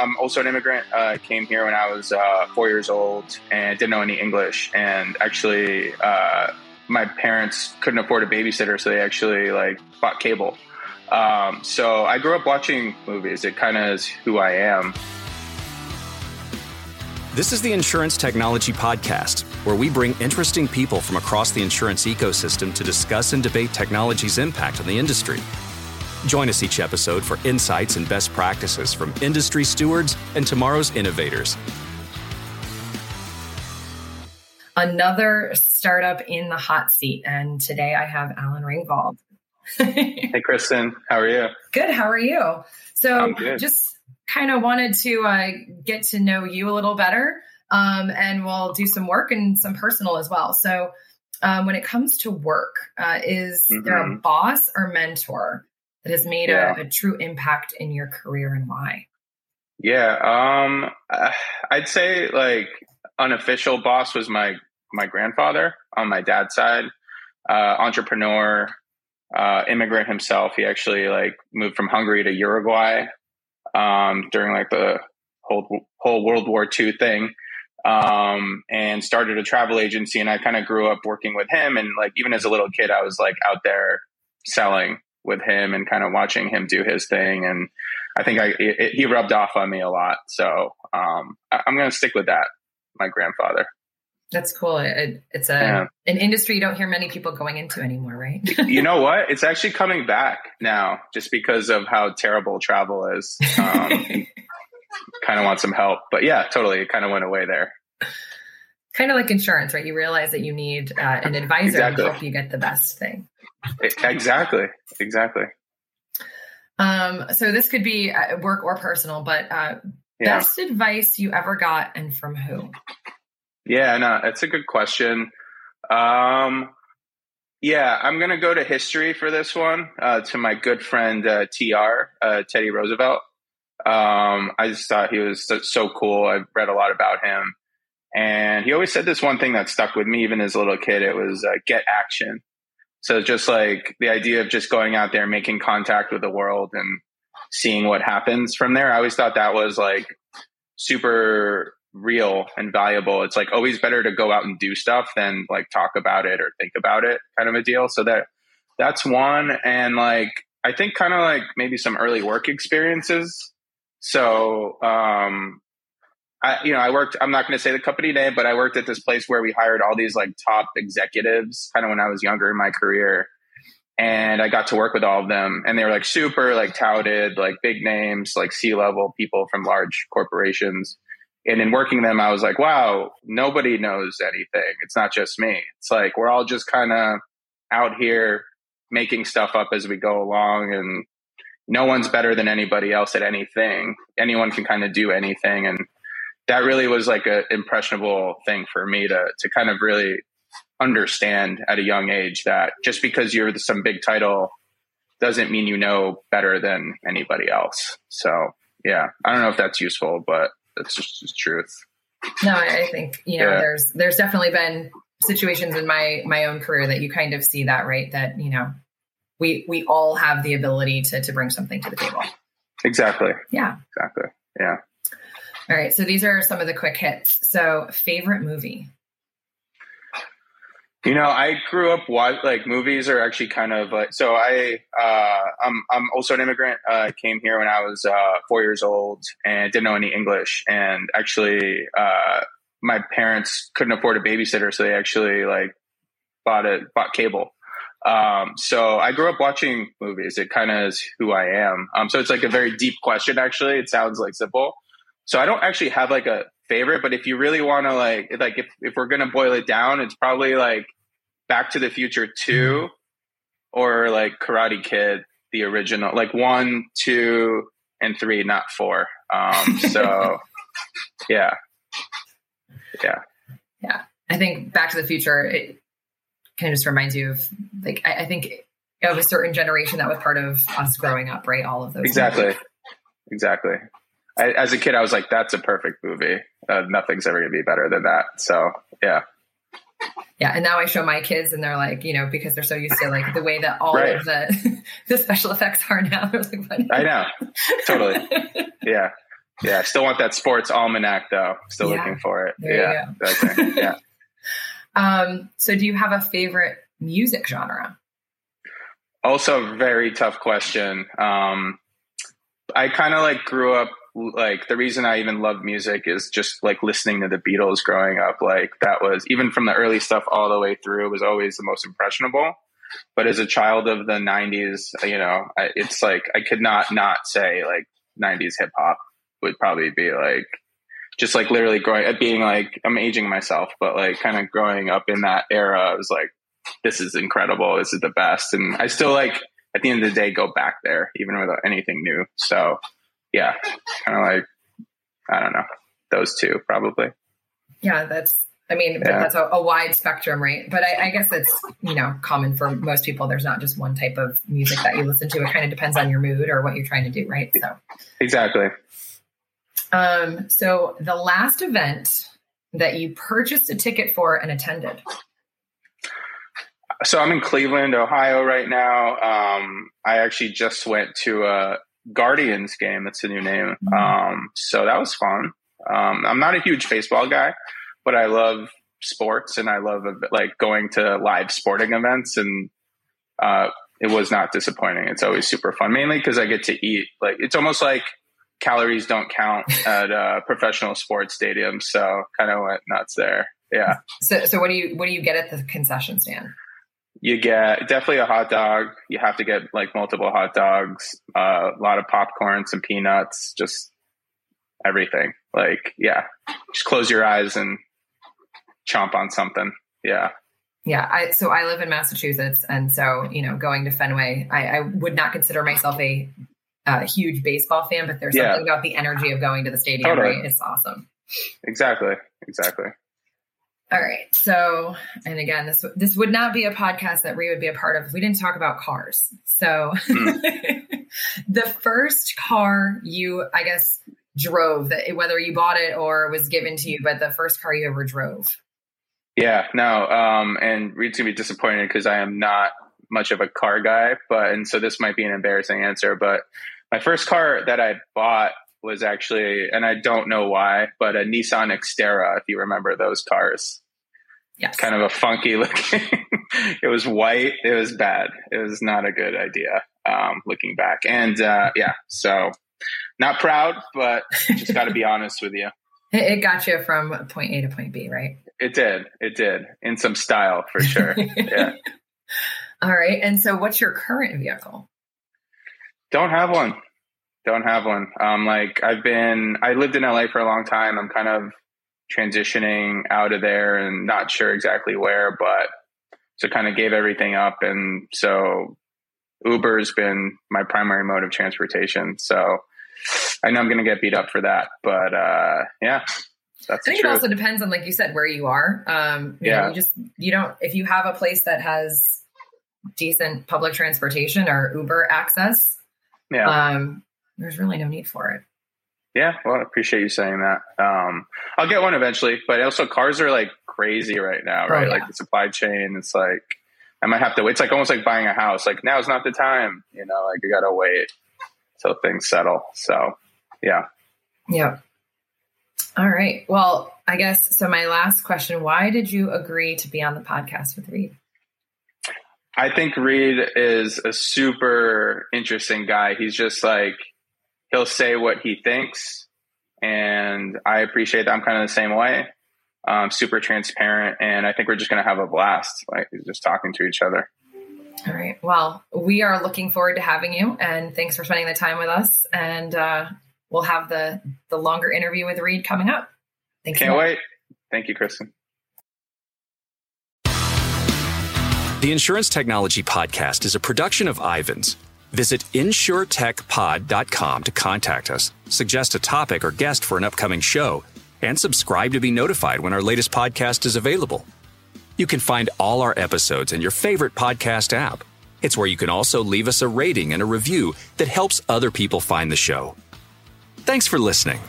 I'm also an immigrant. Uh, came here when I was uh, four years old and didn't know any English. And actually, uh, my parents couldn't afford a babysitter, so they actually like bought cable. Um, so I grew up watching movies. It kind of is who I am. This is the Insurance Technology Podcast, where we bring interesting people from across the insurance ecosystem to discuss and debate technology's impact on the industry. Join us each episode for insights and best practices from industry stewards and tomorrow's innovators. Another startup in the hot seat. And today I have Alan Ringvald. hey, Christen. How are you? Good. How are you? So, just kind of wanted to uh, get to know you a little better. Um, and we'll do some work and some personal as well. So, um, when it comes to work, uh, is mm-hmm. there a mm-hmm. boss or mentor that has made yeah. a, a, true impact in your career and why? Yeah, um, I'd say like unofficial boss was my my grandfather on my dad's side, uh, entrepreneur, uh, immigrant himself. He actually like moved from Hungary to Uruguay um, during like the whole whole World War II thing, um, and started a travel agency. And I kind of grew up working with him, and like even as a little kid, I was like out there selling with him and kind of watching him do his thing. And I think I it, it, he rubbed off on me a lot. So um, I, I'm going to stick with that. My grandfather. That's cool. It, it's a yeah. an industry you don't hear many people going into anymore, right? you know what? It's actually coming back now, just because of how terrible travel is. Um, kind of want some help, but yeah, totally. It kind of went away there. Kind of like insurance, right? You realize that you need uh, an advisor exactly. to help you get the best thing. Exactly. Exactly. Um, so this could be uh, work or personal, but uh, yeah. best advice you ever got and from who? Yeah, no, that's a good question. Um, yeah, I'm going to go to history for this one, uh, to my good friend uh, TR, uh, Teddy Roosevelt. Um, I just thought he was so, so cool. I've read a lot about him. And he always said this one thing that stuck with me, even as a little kid. It was uh, get action. So just like the idea of just going out there, making contact with the world and seeing what happens from there. I always thought that was like super real and valuable. It's like always better to go out and do stuff than like talk about it or think about it kind of a deal. So that that's one. And like I think kind of like maybe some early work experiences. So um I you know, I worked I'm not gonna say the company name, but I worked at this place where we hired all these like top executives kind of when I was younger in my career. And I got to work with all of them and they were like super like touted, like big names, like C level people from large corporations and in working them, I was like, wow, nobody knows anything. It's not just me. It's like we're all just kind of out here making stuff up as we go along and no one's better than anybody else at anything. Anyone can kind of do anything. And that really was like an impressionable thing for me to, to kind of really understand at a young age that just because you're some big title doesn't mean you know better than anybody else. So yeah, I don't know if that's useful, but that's just the truth. No, I think you know yeah. there's there's definitely been situations in my my own career that you kind of see that right that you know we we all have the ability to to bring something to the table. Exactly. Yeah. Exactly. Yeah. All right. So these are some of the quick hits. So favorite movie. You know, I grew up what like movies are actually kind of like so I uh I'm I'm also an immigrant. Uh, I came here when I was uh 4 years old and didn't know any English and actually uh my parents couldn't afford a babysitter so they actually like bought a bought cable. Um so I grew up watching movies. It kind of is who I am. Um so it's like a very deep question actually. It sounds like simple. So I don't actually have like a favorite, but if you really want to like, like if, if we're going to boil it down, it's probably like Back to the Future 2 or like Karate Kid, the original, like one, two, and three, not four. Um, so yeah. Yeah. Yeah. I think Back to the Future, it kind of just reminds you of like, I, I think of a certain generation that was part of us growing up, right? All of those. Exactly. Exactly. I, as a kid, I was like, "That's a perfect movie. Uh, nothing's ever gonna be better than that." So, yeah. Yeah, and now I show my kids, and they're like, you know, because they're so used to like the way that all right. of the the special effects are now. They're like, what? I know, totally. Yeah, Yeah, I still want that sports almanac though. Still yeah. looking for it. There yeah. Okay. Yeah. um, so do you have a favorite music genre? Also, very tough question. Um, I kind of like grew up like the reason I even love music is just like listening to the Beatles growing up. Like that was even from the early stuff all the way through it was always the most impressionable. But as a child of the '90s, you know, it's like I could not not say like '90s hip hop would probably be like just like literally growing up being like I'm aging myself, but like kind of growing up in that era, I was like, this is incredible, this is the best, and I still like at the end of the day go back there even without anything new. So yeah, kind of like I don't know those two probably. Yeah, that's. I mean, yeah. that's a, a, wide spectrum, right? But I, I, guess that's you know common for most people. There's not just one type of music that you listen to. It kind of depends on your mood or what you're trying to do, right? So exactly. Um. So the last event that you purchased a ticket for and attended. So I'm in Cleveland, Ohio right now. Um, I actually just went to a Guardians game. That's the new name. Mm-hmm. Um, so that was fun. Um, I'm not a huge baseball guy, but I love sports and I love like going to live sporting events and, uh, it was not disappointing. It's always super fun, mainly because I get to eat. Like it's almost like calories don't count at uh, professional sports stadiums. So kind of went nuts there. Yeah. So, so what do you what do you get at the concession stand? You get definitely a hot dog. You have to get like multiple hot dogs, uh, a lot of popcorn, some peanuts, just everything. Like, yeah, just close your eyes and chomp on something. Yeah. Yeah. I, so I live in Massachusetts. And so, you know, going to Fenway, I, I would not consider myself a, a, huge baseball fan, but there's something yeah. about the energy of going to the stadium, totally. right? It's awesome. Exactly. Exactly. All right. So, and again, this this would not be a podcast that Reed would be a part of if we didn't talk about cars. So, mm. the first car you, I guess, drove that whether you bought it or was given to you, but the first car you ever drove. Yeah. No. Um, and Reed's gonna be disappointed because I am not much of a car guy, but and so this might be an embarrassing answer, but my first car that I bought was actually, and I don't know why, but a Nissan Xterra, if you remember those cars. Yes. Kind of a funky looking. it was white. It was bad. It was not a good idea, um, looking back. And, uh, yeah, so not proud, but just got to be honest with you. It got you from point A to point B, right? It did. It did in some style for sure. yeah. All right. And so what's your current vehicle? Don't have one don't have one. Um, like I've been, I lived in LA for a long time. I'm kind of transitioning out of there and not sure exactly where, but so kind of gave everything up. And so Uber's been my primary mode of transportation. So I know I'm going to get beat up for that, but, uh, yeah. That's I think it also depends on, like you said, where you are. Um, you yeah. Know, you just, you don't, if you have a place that has decent public transportation or Uber access, yeah. Um, there's really no need for it. Yeah, well, I appreciate you saying that. Um, I'll get one eventually, but also cars are like crazy right now, oh, right? Oh, yeah. Like the supply chain, it's like I might have to. It's like almost like buying a house. Like now is not the time, you know. Like you got to wait till things settle. So, yeah. Yeah. All right. Well, I guess so. My last question: Why did you agree to be on the podcast with Reed? I think Reed is a super interesting guy. He's just like he'll say what he thinks, and I appreciate that. I'm kind of the same way. Um, super transparent, and I think we're just going to have a blast, like just talking to each other. All right. Well, we are looking forward to having you, and thanks for spending the time with us. And uh, we'll have the the longer interview with Reed coming up. Thanks. Can't wait. Thank you, Christen. The Insurance Technology Podcast is a production of Ivans Visit insuretechpod.com to contact us, suggest a topic or guest for an upcoming show, and subscribe to be notified when our latest podcast is available. You can find all our episodes in your favorite podcast app. It's where you can also leave us a rating and a review that helps other people find the show. Thanks for listening.